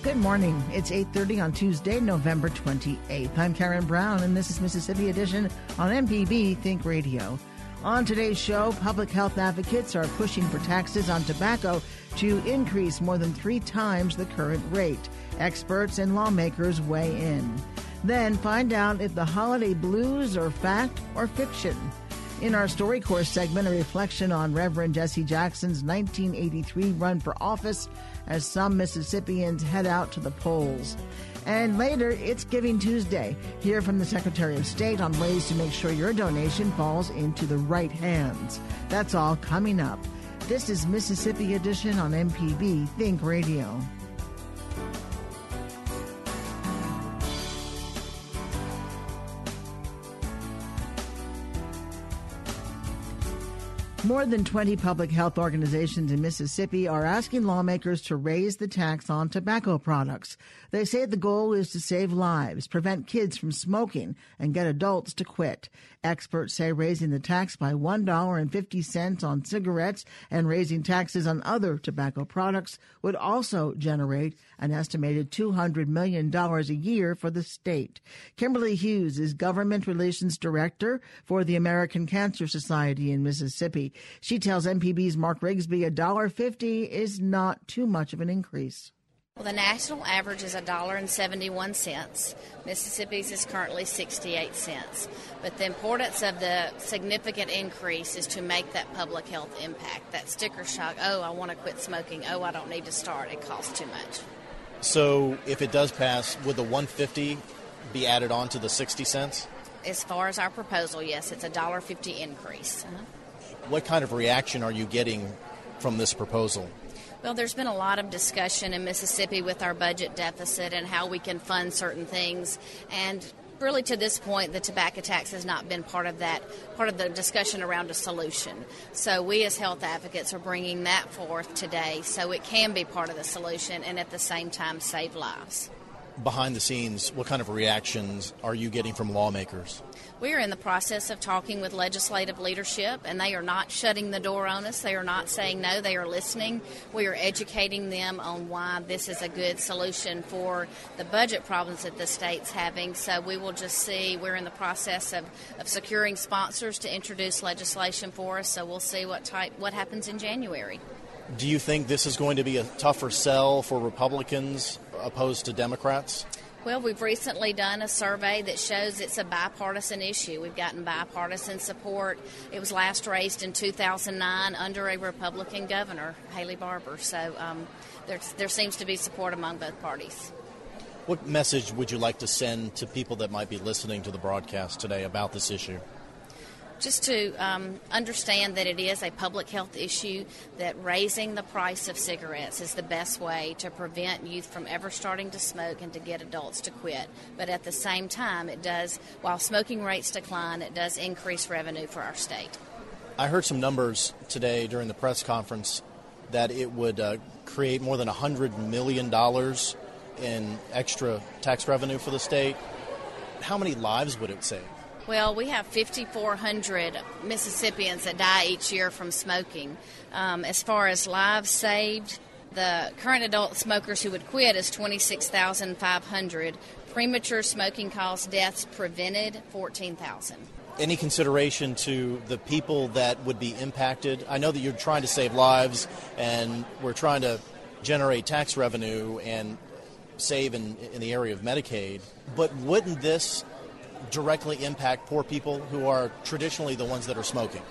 Good morning. It's 8:30 on Tuesday, November 28th. I'm Karen Brown and this is Mississippi Edition on MPB Think Radio. On today's show, public health advocates are pushing for taxes on tobacco to increase more than three times the current rate. Experts and lawmakers weigh in. Then find out if the holiday blues are fact or fiction. In our StoryCorps segment, a reflection on Reverend Jesse Jackson's 1983 run for office as some Mississippians head out to the polls. And later, it's Giving Tuesday. Hear from the Secretary of State on ways to make sure your donation falls into the right hands. That's all coming up. This is Mississippi Edition on MPB Think Radio. More than 20 public health organizations in Mississippi are asking lawmakers to raise the tax on tobacco products. They say the goal is to save lives, prevent kids from smoking, and get adults to quit. Experts say raising the tax by $1.50 on cigarettes and raising taxes on other tobacco products would also generate an estimated $200 million a year for the state. Kimberly Hughes is Government Relations Director for the American Cancer Society in Mississippi. She tells MPB's Mark Rigsby $1.50 is not too much of an increase. Well, the national average is $1.71. Mississippi's is currently 68 cents. But the importance of the significant increase is to make that public health impact. That sticker shock, oh, I want to quit smoking, oh, I don't need to start, it costs too much. So if it does pass, would the 150 be added on to the 60 cents? As far as our proposal, yes, it's a $1.50 increase. Uh-huh. What kind of reaction are you getting from this proposal? Well, there's been a lot of discussion in Mississippi with our budget deficit and how we can fund certain things. And really to this point the tobacco tax has not been part of that part of the discussion around a solution so we as health advocates are bringing that forth today so it can be part of the solution and at the same time save lives behind the scenes what kind of reactions are you getting from lawmakers we are in the process of talking with legislative leadership, and they are not shutting the door on us. They are not saying no, they are listening. We are educating them on why this is a good solution for the budget problems that the state's having. So we will just see. We're in the process of, of securing sponsors to introduce legislation for us, so we'll see what type what happens in January. Do you think this is going to be a tougher sell for Republicans opposed to Democrats? Well, we've recently done a survey that shows it's a bipartisan issue. We've gotten bipartisan support. It was last raised in 2009 under a Republican governor, Haley Barbour. So um, there, there seems to be support among both parties. What message would you like to send to people that might be listening to the broadcast today about this issue? Just to um, understand that it is a public health issue, that raising the price of cigarettes is the best way to prevent youth from ever starting to smoke and to get adults to quit. But at the same time, it does, while smoking rates decline, it does increase revenue for our state. I heard some numbers today during the press conference that it would uh, create more than $100 million in extra tax revenue for the state. How many lives would it save? Well, we have 5,400 Mississippians that die each year from smoking. Um, as far as lives saved, the current adult smokers who would quit is 26,500. Premature smoking caused deaths prevented 14,000. Any consideration to the people that would be impacted? I know that you're trying to save lives and we're trying to generate tax revenue and save in, in the area of Medicaid, but wouldn't this directly impact poor people who are traditionally the ones that are smoking?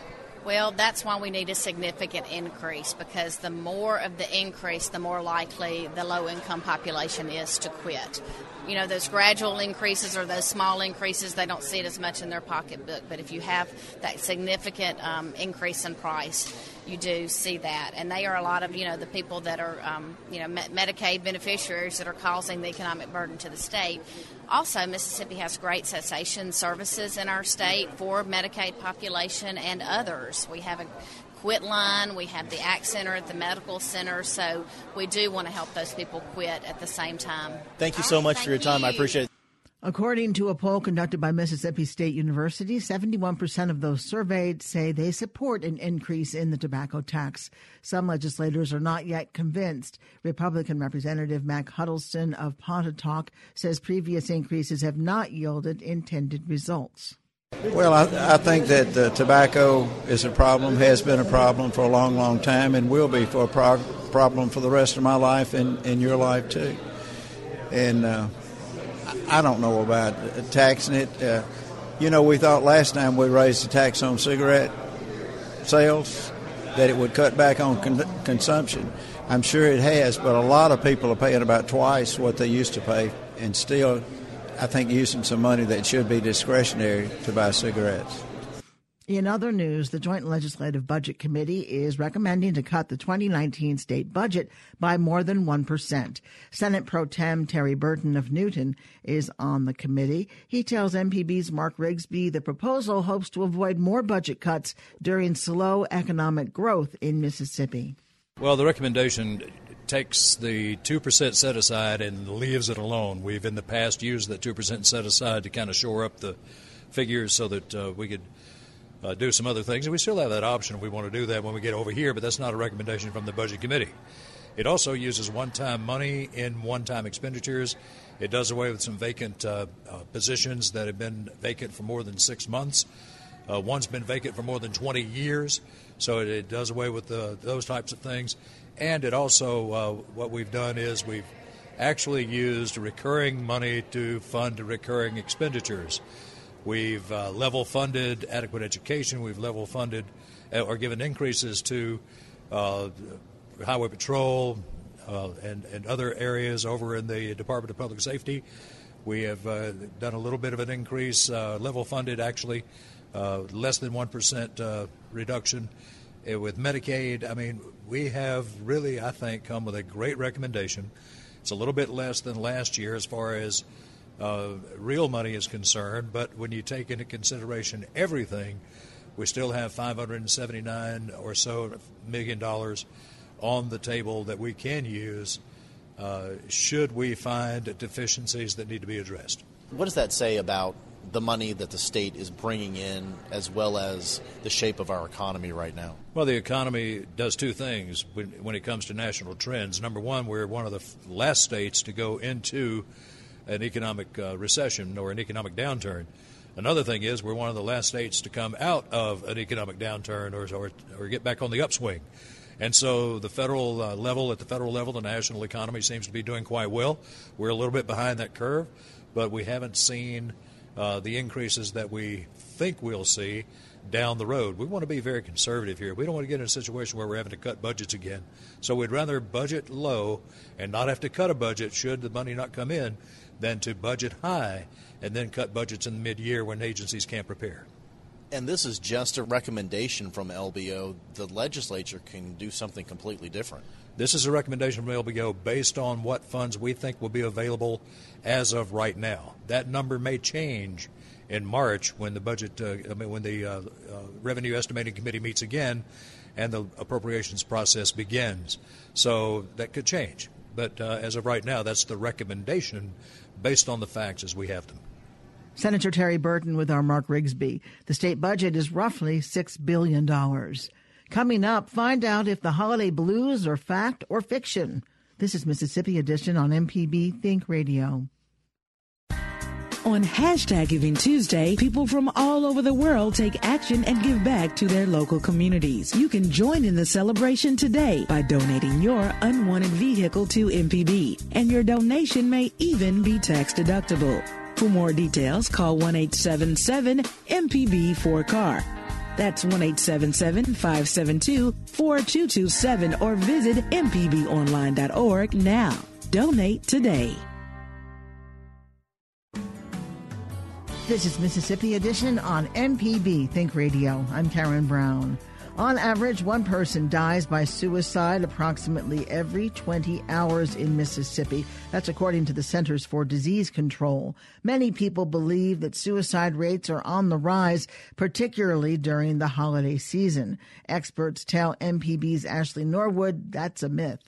Well, that's why we need a significant increase because the more of the increase, the more likely the low income population is to quit. You know, those gradual increases or those small increases, they don't see it as much in their pocketbook. But if you have that significant um, increase in price, you do see that. And they are a lot of, you know, the people that are, um, you know, Medicaid beneficiaries that are causing the economic burden to the state. Also, Mississippi has great cessation services in our state for Medicaid population and others. We have a quit line, we have the ACT Center at the medical center, so we do want to help those people quit at the same time. Thank you so much for your time. You. I appreciate it. According to a poll conducted by Mississippi State University, 71% of those surveyed say they support an increase in the tobacco tax. Some legislators are not yet convinced. Republican Representative Mac Huddleston of Pontotoc says previous increases have not yielded intended results. Well, I, I think that the tobacco is a problem, has been a problem for a long, long time, and will be for a pro- problem for the rest of my life and, and your life too. And uh, I don't know about taxing it. Uh, you know, we thought last time we raised the tax on cigarette sales that it would cut back on con- consumption. I'm sure it has, but a lot of people are paying about twice what they used to pay, and still, I think, using some money that should be discretionary to buy cigarettes. In other news, the Joint Legislative Budget Committee is recommending to cut the 2019 state budget by more than 1%. Senate Pro Tem Terry Burton of Newton is on the committee. He tells MPB's Mark Rigsby the proposal hopes to avoid more budget cuts during slow economic growth in Mississippi. Well, the recommendation takes the 2% set aside and leaves it alone. We've in the past used that 2% set aside to kind of shore up the figures so that uh, we could uh, do some other things. And we still have that option if we want to do that when we get over here, but that's not a recommendation from the Budget Committee. It also uses one time money in one time expenditures. It does away with some vacant uh, uh, positions that have been vacant for more than six months. Uh, one's been vacant for more than 20 years, so it, it does away with the, those types of things. And it also, uh, what we've done is we've actually used recurring money to fund recurring expenditures. We've uh, level funded adequate education. We've level funded uh, or given increases to uh, Highway Patrol uh, and, and other areas over in the Department of Public Safety. We have uh, done a little bit of an increase, uh, level funded actually, less than 1% reduction with Medicaid. I mean, we have really, I think, come with a great recommendation. It's a little bit less than last year as far as uh, real money is concerned, but when you take into consideration everything, we still have 579 or so million dollars on the table that we can use uh, should we find deficiencies that need to be addressed. What does that say about the money that the state is bringing in as well as the shape of our economy right now? Well, the economy does two things when, when it comes to national trends. Number one, we're one of the last states to go into an economic uh, recession or an economic downturn. Another thing is we're one of the last states to come out of an economic downturn or, or, or get back on the upswing. And so the federal uh, level, at the federal level, the national economy seems to be doing quite well. We're a little bit behind that curve, but we haven't seen uh, the increases that we think we'll see down the road. We want to be very conservative here. We don't want to get in a situation where we're having to cut budgets again. So we'd rather budget low and not have to cut a budget should the money not come in than to budget high and then cut budgets in the mid-year when agencies can't prepare. And this is just a recommendation from LBO. The legislature can do something completely different. This is a recommendation from LBO based on what funds we think will be available as of right now. That number may change in March when the budget, uh, I mean, when the uh, uh, Revenue Estimating Committee meets again and the appropriations process begins. So that could change. But as of right now, that's the recommendation based on the facts as we have them. Senator Terry Burton with our Mark Rigsby. The state budget is roughly $6 billion. Coming up, find out if the holiday blues are fact or fiction. This is Mississippi Edition on MPB Think Radio. On hashtag Giving Tuesday, people from all over the world take action and give back to their local communities. You can join in the celebration today by donating your unwanted vehicle to MPB, and your donation may even be tax deductible. For more details, call 1 877 MPB 4 car. That's 1 572 4227 or visit mpbonline.org now. Donate today. This is Mississippi Edition on MPB Think Radio. I'm Karen Brown. On average, one person dies by suicide approximately every 20 hours in Mississippi. That's according to the Centers for Disease Control. Many people believe that suicide rates are on the rise, particularly during the holiday season. Experts tell MPB's Ashley Norwood that's a myth.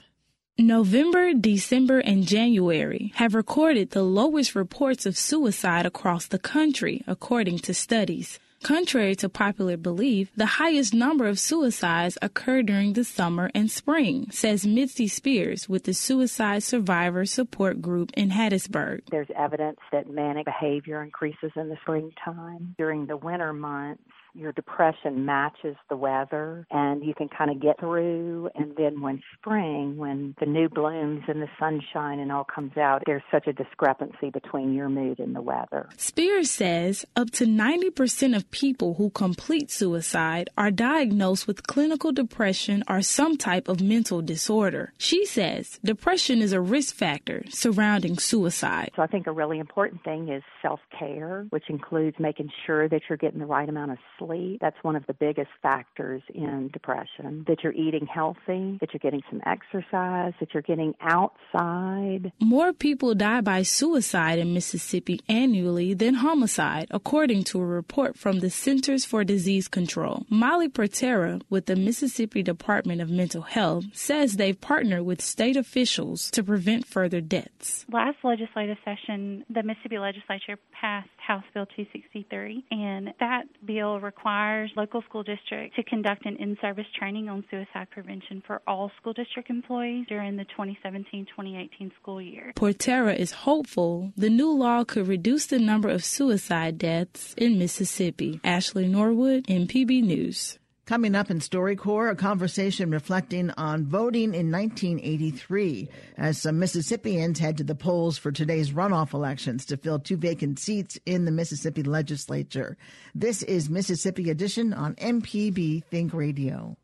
November, December, and January have recorded the lowest reports of suicide across the country, according to studies. Contrary to popular belief, the highest number of suicides occur during the summer and spring, says Mitzi Spears with the Suicide Survivor Support Group in Hattiesburg. There's evidence that manic behavior increases in the springtime. During the winter months, your depression matches the weather and you can kind of get through. And then when spring, when the new blooms and the sunshine and all comes out, there's such a discrepancy between your mood and the weather. Spears says up to 90% of people who complete suicide are diagnosed with clinical depression or some type of mental disorder. She says depression is a risk factor surrounding suicide. So I think a really important thing is self care, which includes making sure that you're getting the right amount of sleep. That's one of the biggest factors in depression. That you're eating healthy, that you're getting some exercise, that you're getting outside. More people die by suicide in Mississippi annually than homicide, according to a report from the Centers for Disease Control. Molly Portera with the Mississippi Department of Mental Health says they've partnered with state officials to prevent further deaths. Last legislative session, the Mississippi legislature passed House Bill 263, and that bill requires local school districts to conduct an in-service training on suicide prevention for all school district employees during the 2017-2018 school year. Portera is hopeful the new law could reduce the number of suicide deaths in Mississippi. Ashley Norwood, MPB News. Coming up in StoryCorps, a conversation reflecting on voting in 1983 as some Mississippians head to the polls for today's runoff elections to fill two vacant seats in the Mississippi legislature. This is Mississippi Edition on MPB Think Radio.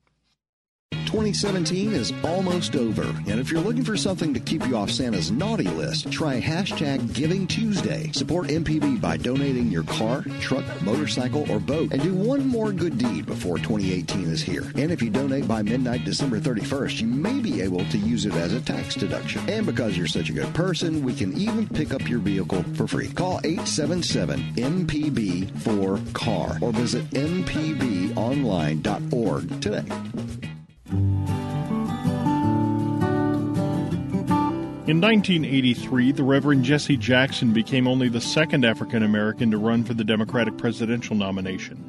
2017 is almost over, and if you're looking for something to keep you off Santa's naughty list, try hashtag Giving Tuesday. Support MPB by donating your car, truck, motorcycle, or boat, and do one more good deed before 2018 is here. And if you donate by midnight December 31st, you may be able to use it as a tax deduction. And because you're such a good person, we can even pick up your vehicle for free. Call 877 MPB for car or visit mpbonline.org today. In 1983, the Reverend Jesse Jackson became only the second African American to run for the Democratic presidential nomination.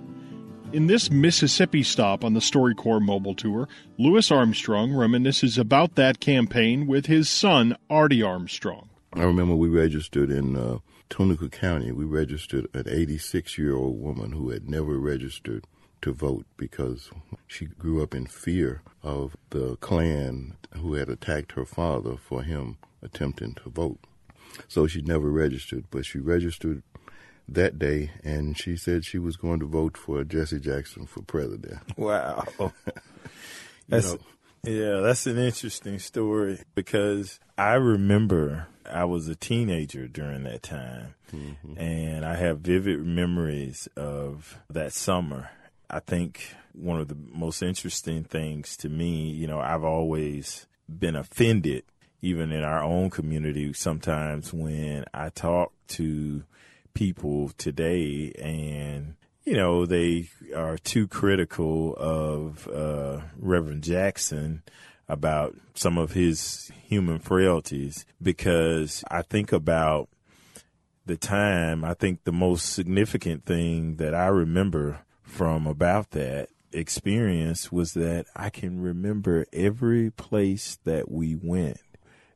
In this Mississippi stop on the StoryCorps mobile tour, Louis Armstrong reminisces about that campaign with his son, Artie Armstrong. I remember we registered in uh, Tunica County. We registered an 86 year old woman who had never registered to vote because she grew up in fear of the Klan who had attacked her father for him attempting to vote. So she never registered, but she registered that day and she said she was going to vote for Jesse Jackson for president. Wow. that's, know, yeah, that's an interesting story because I remember I was a teenager during that time mm-hmm. and I have vivid memories of that summer I think one of the most interesting things to me, you know, I've always been offended, even in our own community, sometimes when I talk to people today and, you know, they are too critical of uh, Reverend Jackson about some of his human frailties because I think about the time, I think the most significant thing that I remember from about that experience was that I can remember every place that we went,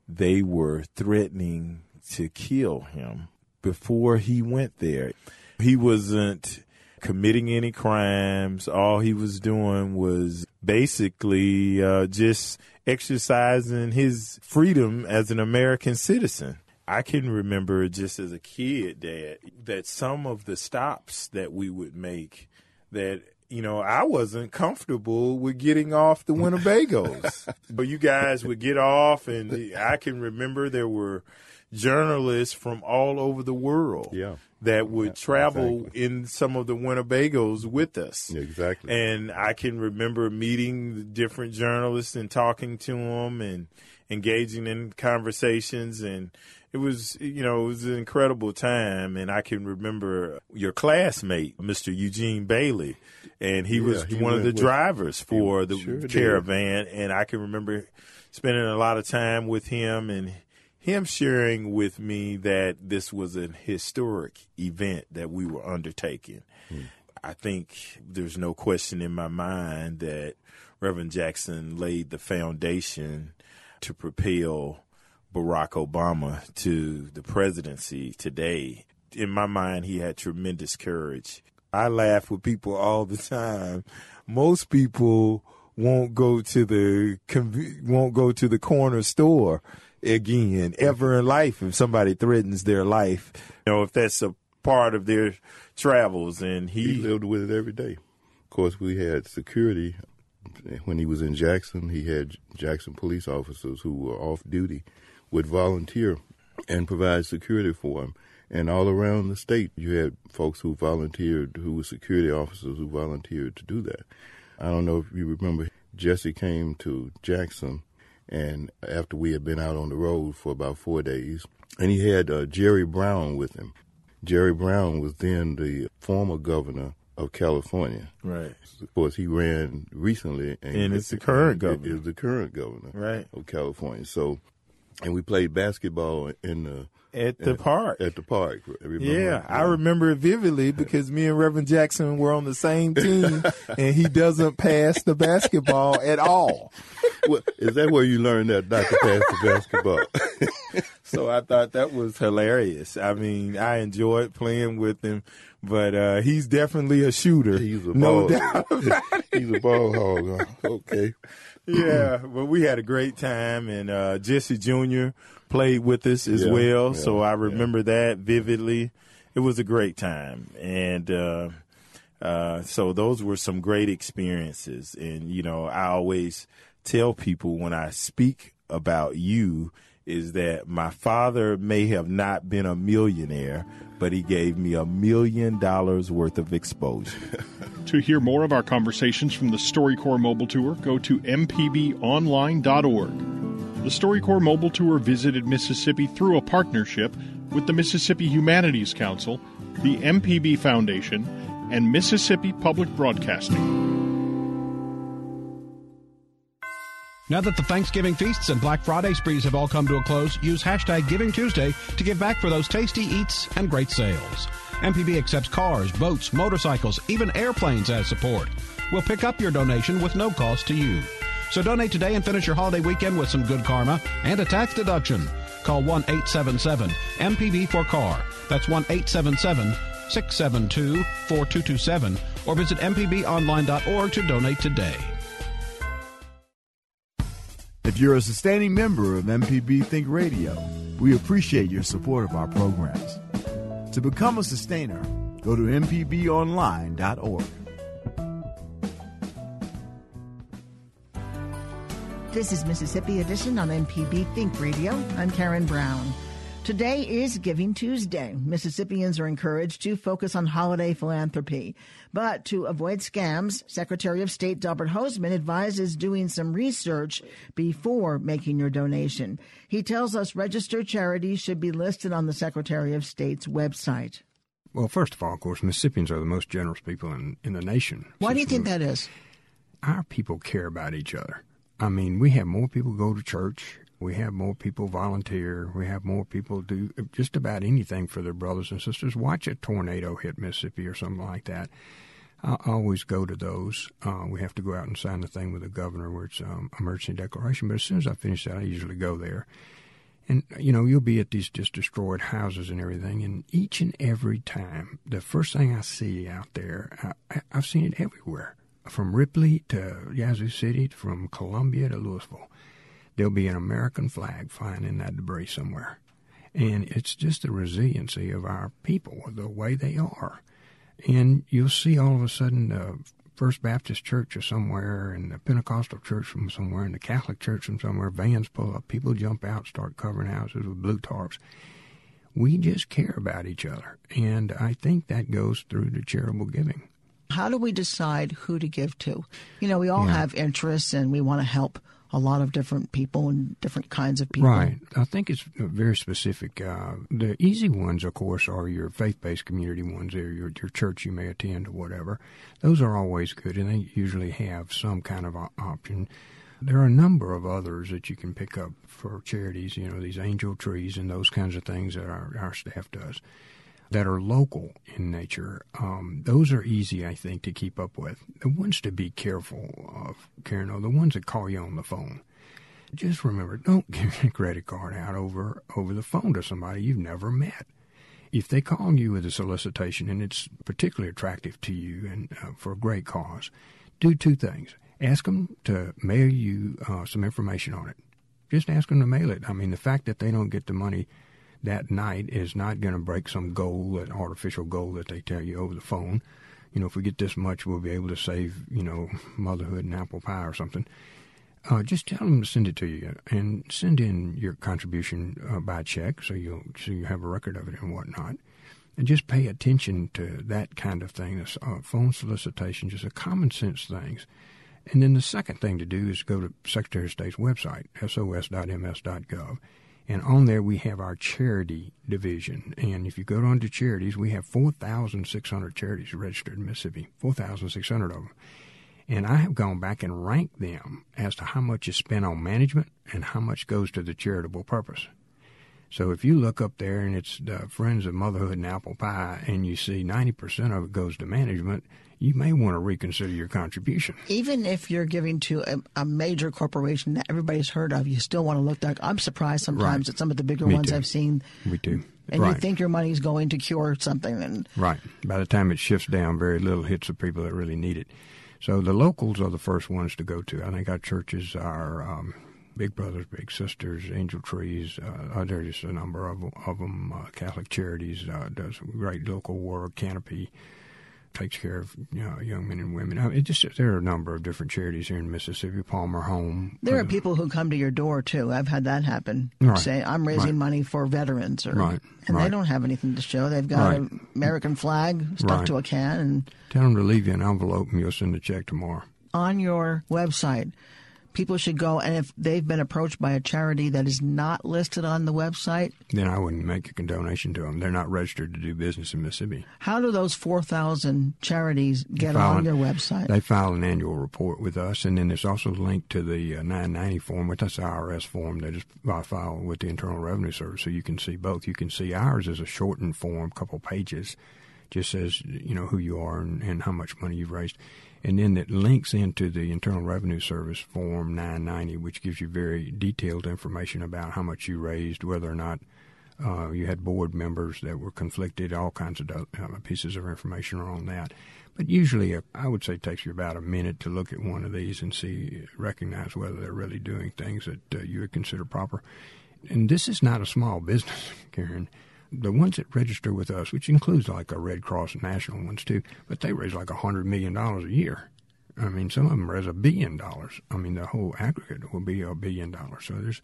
they were threatening to kill him before he went there. He wasn't committing any crimes. All he was doing was basically uh, just exercising his freedom as an American citizen. I can remember just as a kid that that some of the stops that we would make that you know, I wasn't comfortable with getting off the Winnebagos. but you guys would get off, and I can remember there were journalists from all over the world yeah. that would Yeah, travel exactly. in some of the Winnebagos with us. Yeah, exactly. And I can remember meeting the different journalists and talking to them and engaging in conversations and it was you know it was an incredible time and I can remember your classmate Mr. Eugene Bailey and he Yeah, was he one of the drivers for the sure did. caravan and I can remember spending a lot of time with him and him sharing with me that this was an historic event that we were undertaking. Hmm. I think there's no question in my mind that Reverend Jackson laid the foundation to propel Barack Obama to the presidency today. In my mind, he had tremendous courage. I laugh with people all the time. Most people won't go to the won't go to the corner store again ever in life if somebody threatens their life. You know, if that's a part of their travels, and he lived with it every day. Of course, we had security when he was in Jackson. He had Jackson police officers who were off duty, would volunteer and provide security for him. And all around the state, you had folks who volunteered, who were security officers who volunteered to do that. I don't know if you remember, Jesse came to Jackson, and after we had been out on the road for about four days, and he had uh, Jerry Brown with him. Jerry Brown was then the former governor of California. Right. Of course, he ran recently, And and it's the current governor. Is the current governor, Right. of California. So, and we played basketball in the At the park. At the park. Yeah, I remember it vividly because me and Reverend Jackson were on the same team, and he doesn't pass the basketball at all. Well, is that where you learned that not to pass the basketball? so I thought that was hilarious. I mean, I enjoyed playing with him, but uh, he's definitely a shooter. He's a no ball. doubt. about it. He's a ball hog. Okay. Yeah, well, we had a great time, and uh, Jesse Jr. played with us as Yeah, well. yeah, so I remember that vividly. It was a great time, and uh, uh, so those were some great experiences. And you know, I always tell people when I speak about you is that my father may have not been a millionaire, but he gave me a million dollars worth of exposure. To hear more of our conversations from the StoryCorps Mobile Tour, go to mpbonline.org. The StoryCorps Mobile Tour visited Mississippi through a partnership with the Mississippi Humanities Council, the MPB Foundation, and Mississippi Public Broadcasting. Now that the Thanksgiving feasts and Black Friday sprees have all come to a close, use hashtag Giving Tuesday to give back for those tasty eats and great sales. MPB accepts cars, boats, motorcycles, even airplanes as support. We'll pick up your donation with no cost to you. So donate today and finish your holiday weekend with some good karma and a tax deduction. Call 1 877 MPB for car. That's 1 877 672 4227 or visit MPBOnline.org to donate today. If you're a sustaining member of MPB Think Radio, we appreciate your support of our programs. To become a sustainer, go to MPBOnline.org. This is Mississippi Edition on MPB Think Radio. I'm Karen Brown. Today is Giving Tuesday. Mississippians are encouraged to focus on holiday philanthropy. But to avoid scams, Secretary of State Delbert Hosemann advises doing some research before making your donation. He tells us registered charities should be listed on the Secretary of State's website. Well, first of all, of course, Mississippians are the most generous people in, in the nation. Why do you think that is? Our people care about each other. I mean, we have more people go to church. We have more people volunteer. We have more people do just about anything for their brothers and sisters. Watch a tornado hit Mississippi or something like that. I always go to those. Uh, we have to go out and sign the thing with the governor where it's um, emergency declaration. But as soon as I finish that, I usually go there. And, you know, you'll be at these just destroyed houses and everything. And each and every time, the first thing I see out there, I, I've seen it everywhere from Ripley to Yazoo City, from Columbia to Louisville. There'll be an American flag flying in that debris somewhere. And it's just the resiliency of our people, the way they are. And you'll see all of a sudden the First Baptist Church or somewhere, and the Pentecostal Church from somewhere, and the Catholic Church from somewhere. Vans pull up, people jump out, start covering houses with blue tarps. We just care about each other, and I think that goes through to charitable giving. How do we decide who to give to? You know, we all Yeah. have interests, and we want to help a lot of different people and different kinds of people. Right. I think it's very specific. Uh, the easy ones, of course, are your faith-based community ones, or your your church you may attend or whatever. Those are always good, and they usually have some kind of option. There are a number of others that you can pick up for charities. You know, these angel trees and those kinds of things that our our staff does that are local in nature. Um, those are easy, I think, to keep up with. The ones to be careful of, Karen, are the ones that call you on the phone. Just remember, don't give your credit card out over over the phone to somebody you've never met. If they call you with a solicitation and it's particularly attractive to you and uh, for a great cause, do two things. Ask them to mail you uh, some information on it. Just ask them to mail it. I mean, the fact that they don't get the money that night is not going to break some goal, an artificial goal that they tell you over the phone. You know, if we get this much, we'll be able to save, you know, motherhood and apple pie or something. Uh, just tell them to send it to you and send in your contribution uh, by check so you so you have a record of it and whatnot. And just pay attention to that kind of thing. This uh, phone solicitation, just a common sense things. And then the second thing to do is go to Secretary of State's website, sos.ms.gov. And on there we have our charity division. And if you go on to charities, we have 4,600 charities registered in Mississippi, 4,600 of them. And I have gone back and ranked them as to how much is spent on management and how much goes to the charitable purpose. So if you look up there and it's the Friends of Motherhood and Apple Pie and you see 90% of it goes to management, you may want to reconsider your contribution. Even if you're giving to a, a major corporation that everybody's heard of, you still want to look like. I'm surprised sometimes Right. at some of the bigger Me ones too. I've seen, We do. and right. you think your money's going to cure something, and Right. By the time it shifts down, very little hits the people that really need it. So the locals are the first ones to go to. I think our churches are um, Big Brothers, Big Sisters, Angel Trees. Uh, there's just a number of, of them. Uh, Catholic Charities uh, does great local work. Canopy takes care of you know, young men and women. I mean, it just there are a number of different charities here in Mississippi. Palmer Home. there are uh, people who come to your door too. I've had that happen. Right. Say, I'm raising Right. money for veterans, or Right. and they don't have anything to show. They've got an American flag stuck to a can, and Tell them to leave you an envelope and you'll send a check tomorrow. on your website. People should go, and if they've been approached by a charity that is not listed on the website, Then I wouldn't make a donation to them. They're not registered to do business in Mississippi. how do those 4,000 charities get on an- your website? They file an annual report with us, and then there's also linked to the uh, 990 form, which that's the IRS form that is uh, filed with the Internal Revenue Service. So you can see both. You can see ours is a shortened form, couple pages, just says you know who you are and, and how much money you've raised, and then it links into the Internal Revenue Service form 990, which gives you very detailed information about how much you raised, whether or not uh, you had board members that were conflicted. All kinds of uh, pieces of information are on that. But usually, uh, I would say it takes you about a minute to look at one of these and see, recognize whether they're really doing things that uh, you would consider proper. And this is not a small business, Karen. The ones that register with us, which includes like a Red Cross national ones too, but they raise like a hundred million dollars a year. I mean, some of them raise a billion dollars. I mean, the whole aggregate will be a billion dollars. So there's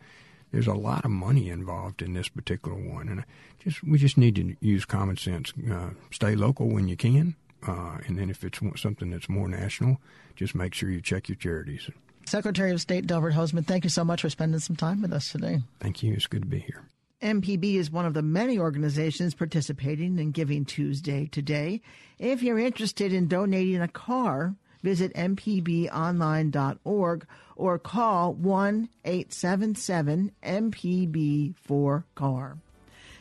there's a lot of money involved in this particular one, and just we just need to use common sense. Uh, stay local when you can, uh, and then if it's something that's more national, just make sure you check your charities. Secretary of State Delbert Hosemann, thank you so much for spending some time with us today. Thank you. It's good to be here. MPB is one of the many organizations participating in Giving Tuesday today. If you're interested in donating a car, visit mpbonline.org or call 1 877 MPB 4 CAR.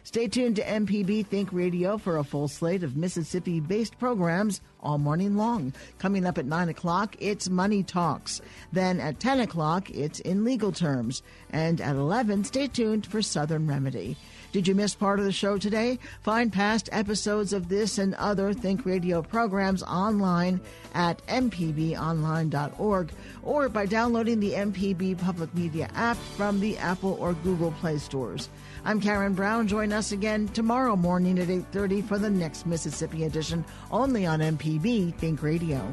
Stay tuned to MPB Think Radio for a full slate of Mississippi based programs all morning long. Coming up at 9 o'clock, it's Money Talks. Then at 10 o'clock, it's In Legal Terms. And at 11, stay tuned for Southern Remedy. Did you miss part of the show today? Find past episodes of this and other Think Radio programs online at mpbonline.org or by downloading the MPB Public Media app from the Apple or Google Play stores. I'm Karen Brown. Join us again tomorrow morning at 8:30 for the next Mississippi edition only on MPB Think Radio.